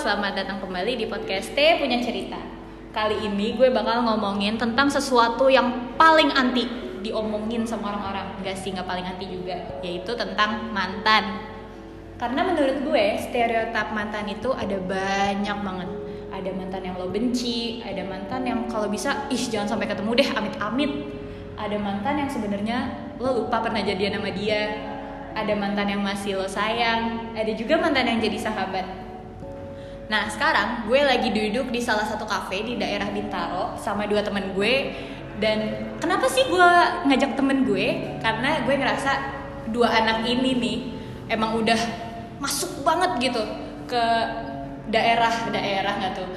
selamat datang kembali di podcast T Punya Cerita. Kali ini gue bakal ngomongin tentang sesuatu yang paling anti diomongin sama orang-orang. Gak sih, gak paling anti juga. Yaitu tentang mantan. Karena menurut gue, stereotip mantan itu ada banyak banget. Ada mantan yang lo benci, ada mantan yang kalau bisa, ih jangan sampai ketemu deh, amit-amit. Ada mantan yang sebenarnya lo lupa pernah jadian sama dia. Ada mantan yang masih lo sayang, ada juga mantan yang jadi sahabat. Nah sekarang gue lagi duduk di salah satu kafe di daerah Bintaro sama dua temen gue dan kenapa sih gue ngajak temen gue? Karena gue ngerasa dua anak ini nih emang udah masuk banget gitu ke daerah-daerah nggak tuh,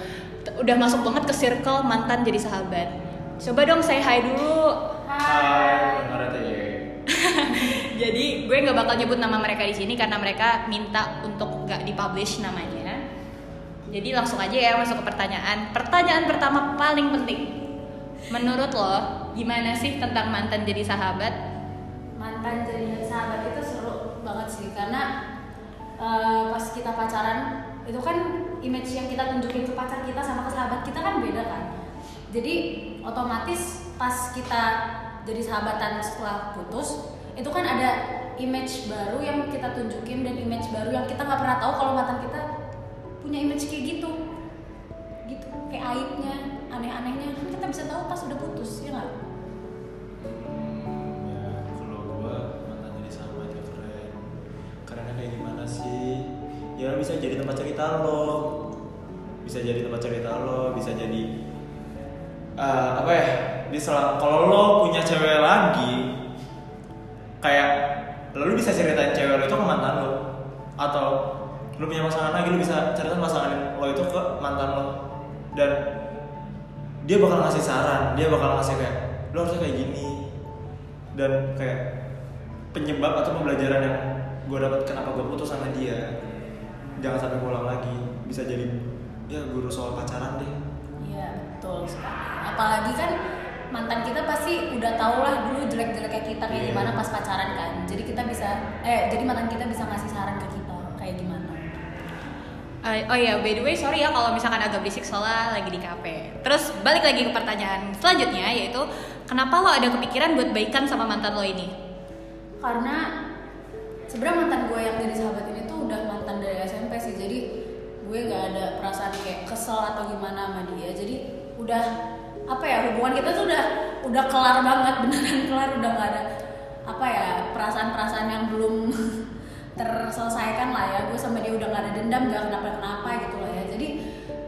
udah masuk banget ke circle mantan jadi sahabat. Coba dong saya hai dulu. Hai, Hai. Jadi gue nggak bakal nyebut nama mereka di sini karena mereka minta untuk nggak dipublish namanya. Jadi langsung aja ya masuk ke pertanyaan. Pertanyaan pertama paling penting. Menurut lo gimana sih tentang mantan jadi sahabat? Mantan jadi sahabat itu seru banget sih karena uh, pas kita pacaran itu kan image yang kita tunjukin ke pacar kita sama ke sahabat kita kan beda kan. Jadi otomatis pas kita jadi sahabatan setelah putus itu kan ada image baru yang kita tunjukin dan image baru yang kita nggak pernah tahu kalau mantan kita punya image kayak gitu. Gitu kayak aibnya aneh-anehnya. Kan kita bisa tahu pas udah putus ya nggak? Ya kalau gua mantan jadi sama aja keren karena kayak gimana sih? Ya bisa jadi tempat cerita lo. Bisa jadi tempat cerita lo bisa jadi uh, apa ya? Bisa kalau lo punya cewek lagi kayak lo bisa ceritain cewek lo itu ke mantan lo. Atau lo punya pasangan lagi lo bisa ceritain pasangan lo itu ke mantan lo. Dan dia bakal ngasih saran dia bakal ngasih kayak lo harusnya kayak gini. Dan kayak penyebab atau pembelajaran yang gue dapat kenapa gue putus sama dia. Jangan sampai pulang lagi bisa jadi ya guru soal pacaran deh. Iya betul sekali. Apalagi kan mantan kita pasti udah tau lah dulu jelek-jeleknya kita kayak yeah. gimana pas pacaran kan. Jadi kita bisa eh jadi mantan kita bisa ngasih saran ke kita kayak gimana uh, oh ya by the way sorry ya kalau misalkan agak berisik soalnya lagi di kafe. Terus balik lagi ke pertanyaan selanjutnya yaitu kenapa lo ada kepikiran buat baikan sama mantan lo ini? Karena sebenarnya mantan gue yang jadi sahabat ini tuh udah mantan dari SMP sih jadi gue gak ada perasaan kayak kesel atau gimana sama dia. Jadi udah apa ya hubungan kita tuh udah udah kelar banget beneran kelar udah nggak ada apa ya perasaan-perasaan yang belum terselesaikan lah ya. Gue sama dia dendam gak kenapa kenapa gitu lah ya. Jadi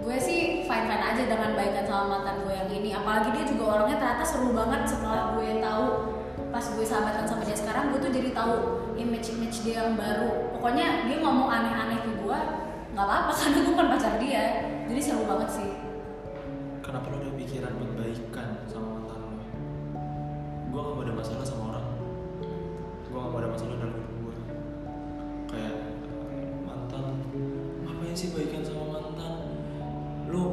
gue sih fine fine aja dengan baikan sama mantan gue yang ini. Apalagi dia juga orangnya ternyata seru banget setelah gue tahu pas gue sahabatan sama dia sekarang gue tuh jadi tahu image image dia yang baru. Pokoknya dia ngomong aneh-aneh ke gue nggak apa-apa karena gue kan pacar dia. Jadi seru banget sih. Kenapa lo udah pikiran buat baikan sama mantan lo. Gue gak ada masalah sama orang. Gue gak ada masalah dalam ngapain sih baikan sama mantan? Lu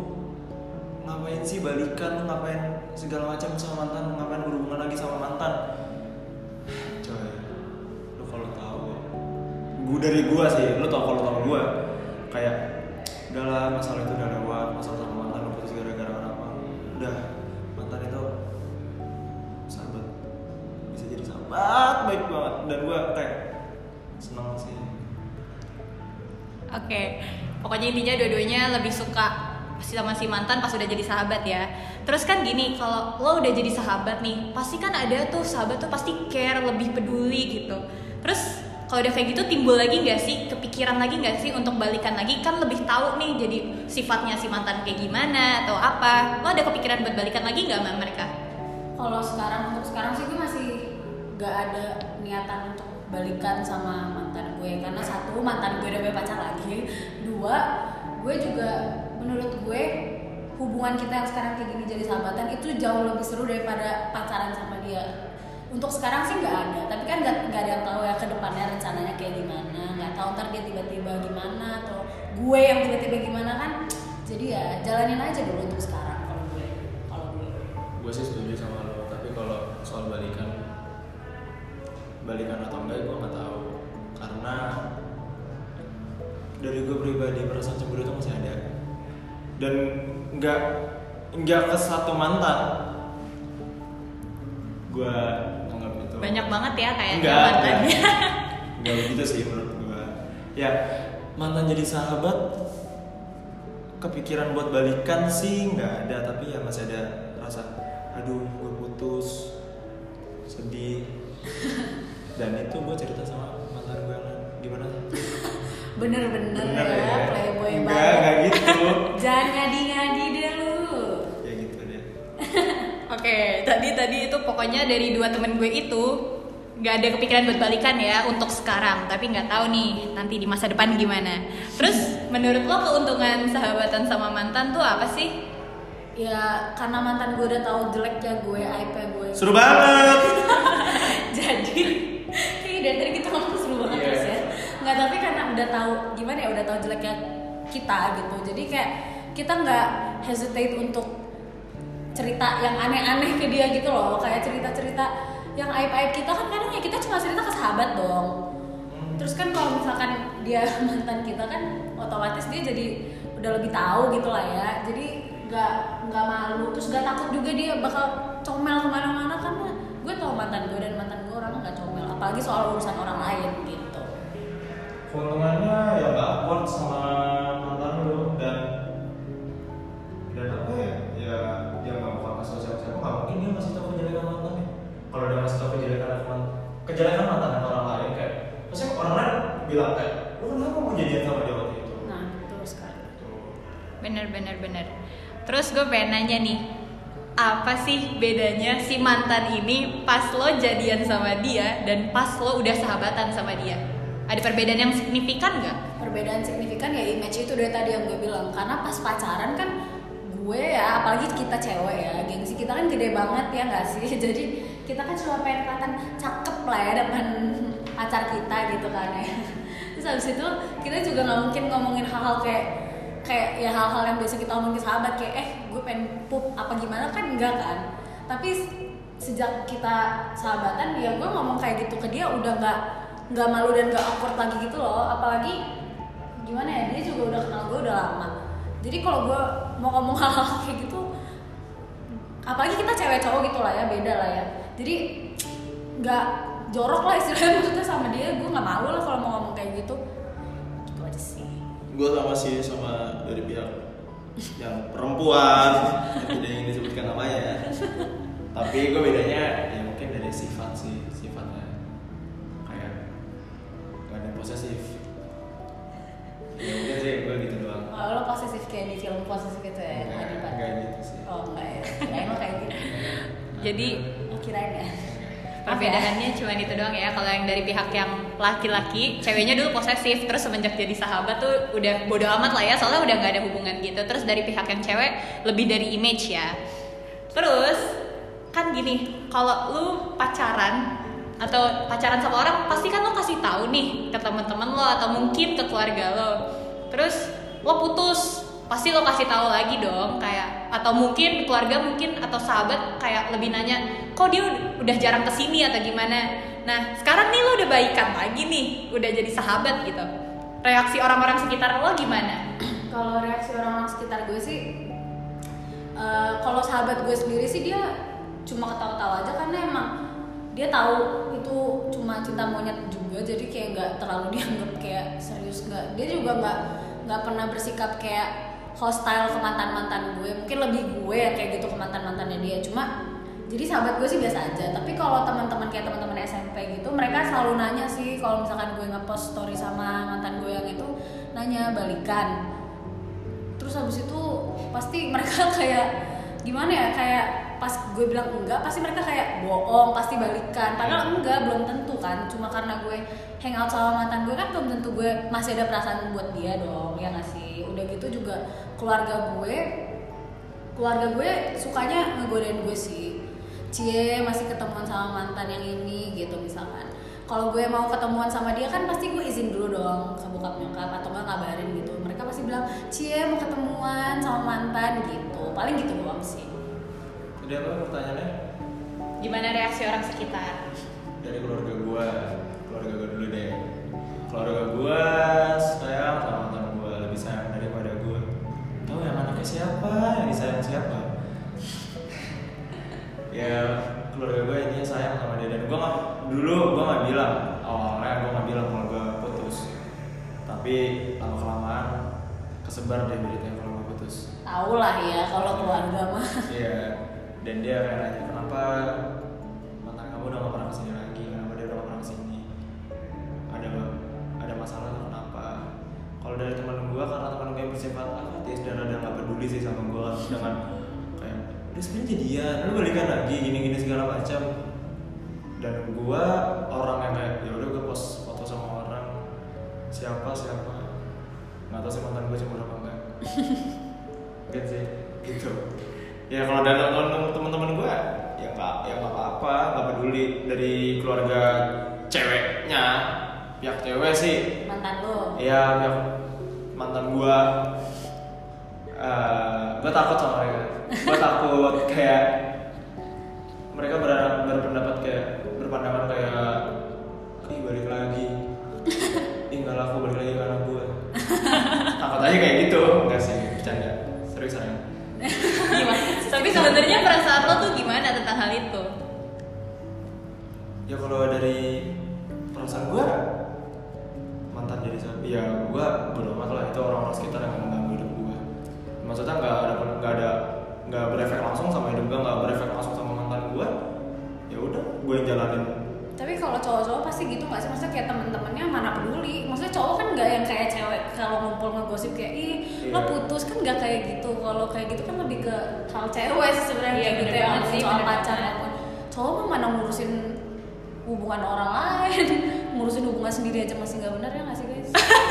ngapain sih balikan? Lu ngapain segala macam sama mantan? Ngapain berhubungan lagi sama mantan? Coy lu kalau tahu gue dari gue sih lu tau kalau tau gue kayak udahlah masalah itu udah lewat masalah sama mantan lu putus gara-gara apa. Udah mantan itu sahabat. Bisa jadi sahabat baik banget. Dan gue kayak seneng sih. Oke pokoknya intinya dua-duanya lebih suka sama si mantan pas udah jadi sahabat ya. Terus kan gini kalau lo udah jadi sahabat nih pasti kan ada tuh sahabat tuh pasti care lebih peduli gitu. Terus kalau udah kayak gitu timbul lagi nggak sih? Kepikiran lagi nggak sih untuk balikan lagi? Kan lebih tahu nih jadi sifatnya si mantan kayak gimana atau apa. Lo ada kepikiran buat balikan lagi nggak sama mereka? Kalau sekarang untuk sekarang sih gue masih nggak ada niatan untuk balikan sama mantan gue. Karena satu mantan gue udah punya pacar lagi. Dua gue juga menurut gue hubungan kita yang sekarang kayak gini jadi sahabatan itu jauh lebih seru daripada pacaran sama dia. Untuk sekarang sih nggak ada. Tapi kan nggak ada yang tahu ya ke depannya rencananya kayak gimana. Nggak tahu ntar dia tiba-tiba gimana atau gue yang tiba-tiba gimana kan. Jadi ya jalanin aja dulu untuk sekarang kalau gue kalau gue gue sih setuju sama lo. Tapi kalau soal balikan balikan atau enggak gue nggak tahu karena dari gue pribadi perasaan cemburu itu masih ada dan nggak nggak ke satu mantan gue anggap itu Banyak banget ya kayaknya Enggak, mantannya. enggak. Begitu sih menurut gua. Ya, mantan jadi sahabat kepikiran buat balikan sih nggak ada, tapi ya masih ada rasa aduh gue putus sedih dan itu gue cerita sama mantan gue gimana? Bener-bener Bener ya, playboy enggak banget. enggak gitu. Jangan ngadi-ngadi deh lu. Ya gitu deh. Oke, tadi tadi itu pokoknya dari dua temen gue itu nggak ada kepikiran buat balikan ya untuk sekarang, tapi nggak tahu nih nanti di masa depan gimana. Terus menurut lo keuntungan sahabatan sama mantan tuh apa sih? ya karena mantan gue udah tahu jeleknya gue aib gue. Seru banget. Jadi dari tadi kita ngomong seru banget Iya. terus ya. Nggak tapi karena udah tahu gimana ya udah tahu jeleknya kita gitu. Jadi kayak kita nggak hesitate untuk cerita yang aneh-aneh ke dia gitu loh. Kayak cerita-cerita yang aib-aib kita kan kadang ya kita cuma cerita ke sahabat dong. Terus kan kalau misalkan dia mantan kita kan otomatis dia jadi udah lebih tahu gitu lah ya. Jadi nggak nggak malu terus nggak takut juga dia bakal comel ke mana-mana karena gue tau mantan gue dan apalagi soal urusan orang lain gitu. Keuntungannya ya nggak awkward sama mantan lu dan dan apa ya? Ya dia nggak bakal kasih tau siapa-siapa nggak mungkin dia ngasih tau kejelekan mantannya kalau dia ngasih tau kejelekan mantan kejelekan mantan orang lain kayak pasti orang lain bilang kayak lu kenapa mau jadian sama dia waktu itu? Nah betul sekali. Tuh. Bener bener bener. Terus gue pengen nanya nih, apa sih bedanya si mantan ini pas lo jadian sama dia dan pas lo udah sahabatan sama dia? Ada perbedaan yang signifikan nggak? perbedaan signifikan ya image itu dari tadi yang gue bilang karena pas pacaran kan gue ya apalagi kita cewek ya gengsi kita kan gede banget ya nggak sih jadi kita kan cuma pengen kelihatan cakep lah ya depan pacar kita gitu kan ya terus habis itu kita juga nggak mungkin ngomongin hal-hal kayak kayak ya hal-hal yang biasa kita omongin sahabat kayak eh gue pengen pup apa gimana kan enggak kan. Tapi sejak kita sahabatan ya gue ngomong kayak gitu ke dia udah nggak nggak malu dan nggak awkward lagi gitu loh. Apalagi gimana ya dia juga udah kenal gue udah lama. Jadi kalau gue mau ngomong hal-hal kayak gitu apalagi kita cewek cowok gitu lah ya beda lah ya. Jadi nggak jorok lah istilahnya. Maksudnya sama dia gue nggak malu lah kalau mau ngomong kayak gitu. Gitu aja sih. Gue sama sih sama dari pihak yang perempuan yang tidak ingin disebutkan namanya tapi gue bedanya ya mungkin dari sifat sih sifatnya. Kayak gak ada posesif. Ya mungkin sih gue gitu doang. Oh, lo posesif kayak di film posesif itu ya yang Enggak, Adi Pat? enggak gitu sih. Oh enggak ya. Kirain lo kayak gitu. Jadi oh kirain ya. Perbedaannya cuma itu doang ya. Kalau yang dari pihak yang laki-laki, ceweknya dulu posesif, terus semenjak jadi sahabat tuh udah bodo amat lah ya, soalnya udah nggak ada hubungan gitu. Terus dari pihak yang cewek lebih dari image ya. Terus kan gini, kalau lu pacaran atau pacaran sama orang pasti kan lo kasih tahu nih ke teman-teman lo atau mungkin ke keluarga lo. Terus lo putus, pasti lo kasih tahu lagi dong kayak atau mungkin keluarga mungkin atau sahabat kayak lebih nanya kok dia udah jarang ke sini atau gimana nah sekarang nih lo udah baikan lagi nih udah jadi sahabat gitu. Reaksi orang-orang sekitar lo gimana? Kalau reaksi orang-orang sekitar gue sih eh, kalau sahabat gue sendiri sih dia cuma ketawa-tawa aja karena emang dia tahu itu cuma cinta monyet juga jadi kayak nggak terlalu dianggap kayak serius nggak dia juga nggak nggak pernah bersikap kayak hostile ke mantan mantan gue. Mungkin lebih gue ya kayak gitu ke mantan mantannya dia. Cuma jadi sahabat gue sih biasa aja. Tapi kalau teman-teman kayak teman-teman selalu nanya sih kalau misalkan gue ngepost story sama mantan gue yang itu nanya balikan. Terus habis itu pasti mereka kayak gimana ya kayak pas gue bilang enggak pasti mereka kayak bohong pasti balikan. Padahal enggak belum tentu kan. Cuma karena gue hangout sama mantan gue kan belum tentu gue masih ada perasaan buat dia dong ya nggak sih? Udah gitu juga keluarga gue keluarga gue sukanya ngegodain gue sih. Cie masih ketemuan sama mantan yang ini gitu misalkan kalau gue mau ketemuan sama dia kan pasti gue izin dulu dong ke bokap nyokap atau gak ngabarin gitu. Mereka pasti bilang cie mau ketemuan sama mantan gitu. Paling gitu doang sih. Jadi apa pertanyaannya? Gimana reaksi orang sekitar? Dari keluarga gue keluarga gue dulu deh. Keluarga gue sayang sama mantan gue lebih sayang daripada gue tahu yang anaknya siapa? Yang disayang siapa? Ya dulu gue nggak bilang awalnya gue nggak bilang kalau gue putus. Tapi lama kelamaan kesebar deh beritanya kalau gue putus. Tahu lah ya kalau keluarga mah. iya. Dan dia kayak nanya kenapa mantan kamu udah gak pernah ke sini lagi? Kenapa dia udah gak pernah ke sini ada ada masalah kenapa? Kalau dari teman gue karena teman gue yang bersifat apatis dan ada nggak peduli sih sama gue dengan udah sebenarnya jadian lu balikan lagi gini gini segala macam. Dan gue orang yang kayak ya udah gue post foto sama orang. Siapa siapa? Nggak tahu sih mantan gue cemburu apa enggak. Gitu sih gitu. Ya kalau dari teman- teman-teman gue ya nggak ya nggak apa-apa nggak peduli. Dari keluarga ceweknya pihak cewek sih. Mantan lo. Iya, pihak mantan gua eh gua takut sama mereka. Gua takut kayak mereka berharap berpendapat kayak berpandangan kayak ih balik lagi. Tinggal aku balik lagi ke anak gua. takut aja kayak gitu. Enggak sih, bercanda. Serius sayang. Gimana? Tapi sebenarnya perasaan lo tuh gimana tentang hal itu? Ya kalau dari perasaan gua mantan jadi ya gua bodo amat lah itu orang-orang sekitar yang mengganggu. Maksudnya nggak ada nggak ada nggak berefek langsung sama hidup gua, nggak berefek langsung sama mantan gua. Ya udah, gua yang jalanin. Tapi kalau cowok-cowok pasti gitu nggak sih? Maksudnya kayak temen-temennya mana peduli. Maksudnya cowok kan nggak yang kayak cewek kalau ngumpul ngegosip kayak ih lo Iya. putus kan nggak kayak gitu. Kalau kayak gitu kan lebih ke hal cewek sih sebenarnya Iya, gitu ya sih, soal pacar maupun cowok mah mana ngurusin hubungan orang lain, ngurusin hubungan sendiri aja masih nggak benar ya nggak sih guys?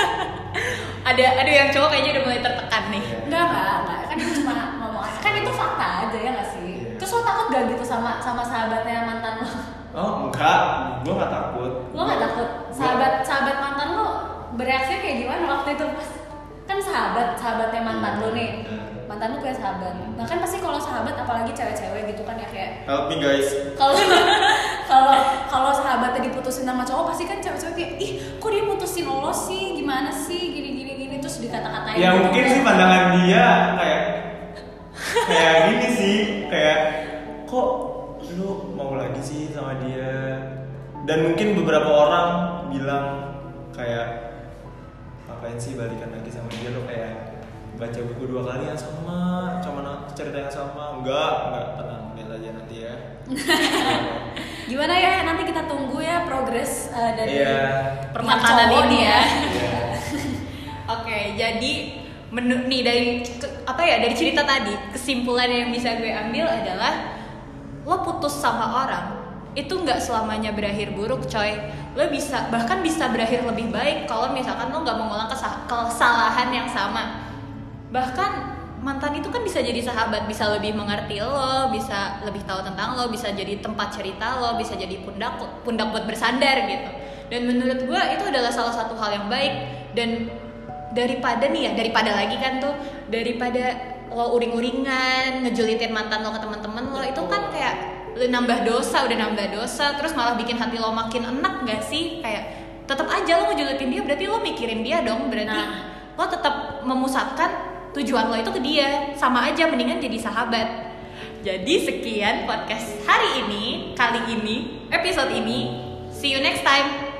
Ada ada yang cowok kayaknya udah mulai tertekan nih. Iya. Enggak, enggak, enggak. Kan itu cuma ngomong aja. Kan itu fakta aja ya nggak sih? Iya. Terus lo takut gak gitu sama sama sahabatnya mantan lo? Oh enggak, gua nggak takut. Lo gak takut? Sahabat sahabat mantan lo bereaksi kayak gimana waktu itu pas kan sahabat sahabatnya mantan lo nih Hmm. mantan lo punya sahabat nah kan pasti kalau sahabat apalagi cewek-cewek gitu kan ya kayak Help me guys. kalau kalau kalau sahabatnya diputusin sama cowok pasti kan cewek-cewek kayak ih kok dia putusin lo sih gimana sih gini gini terus dikata-katain Ya gitu mungkin kan. sih pandangan dia kayak kayak gini sih, kayak kok lu mau lagi sih sama dia? Dan mungkin beberapa orang bilang kayak ngapain sih balikan lagi sama dia lo kayak baca buku dua kali yang sama, cuma cerita yang sama, enggak, enggak tenang, lihat aja nanti ya. gimana ya nanti kita tunggu ya progres uh, dari pihak Permakanan ini ya. Iya. Jadi menu nih dari apa ya dari cerita tadi kesimpulan yang bisa gue ambil adalah lo putus sama orang itu nggak selamanya berakhir buruk coy. Lo bisa bahkan bisa berakhir lebih baik kalau misalkan lo nggak mengulang kesa- kesalahan yang sama. Bahkan mantan itu kan bisa jadi sahabat bisa lebih mengerti lo bisa lebih tahu tentang lo bisa jadi tempat cerita lo bisa jadi pundak pundak buat bersandar gitu. Dan menurut gue itu adalah salah satu hal yang baik. Dan daripada nih ya daripada lagi kan tuh daripada lo uring-uringan ngejulitin mantan lo ke teman-teman lo itu kan kayak lo nambah dosa udah nambah dosa terus malah bikin hati lo makin enak gak sih? Kayak tetap aja lo ngejulitin dia berarti lo mikirin dia dong berarti Nah. lo tetap memusatkan tujuan lo itu ke dia. Sama aja mendingan jadi sahabat. Jadi sekian podcast hari ini kali ini episode ini. See you next time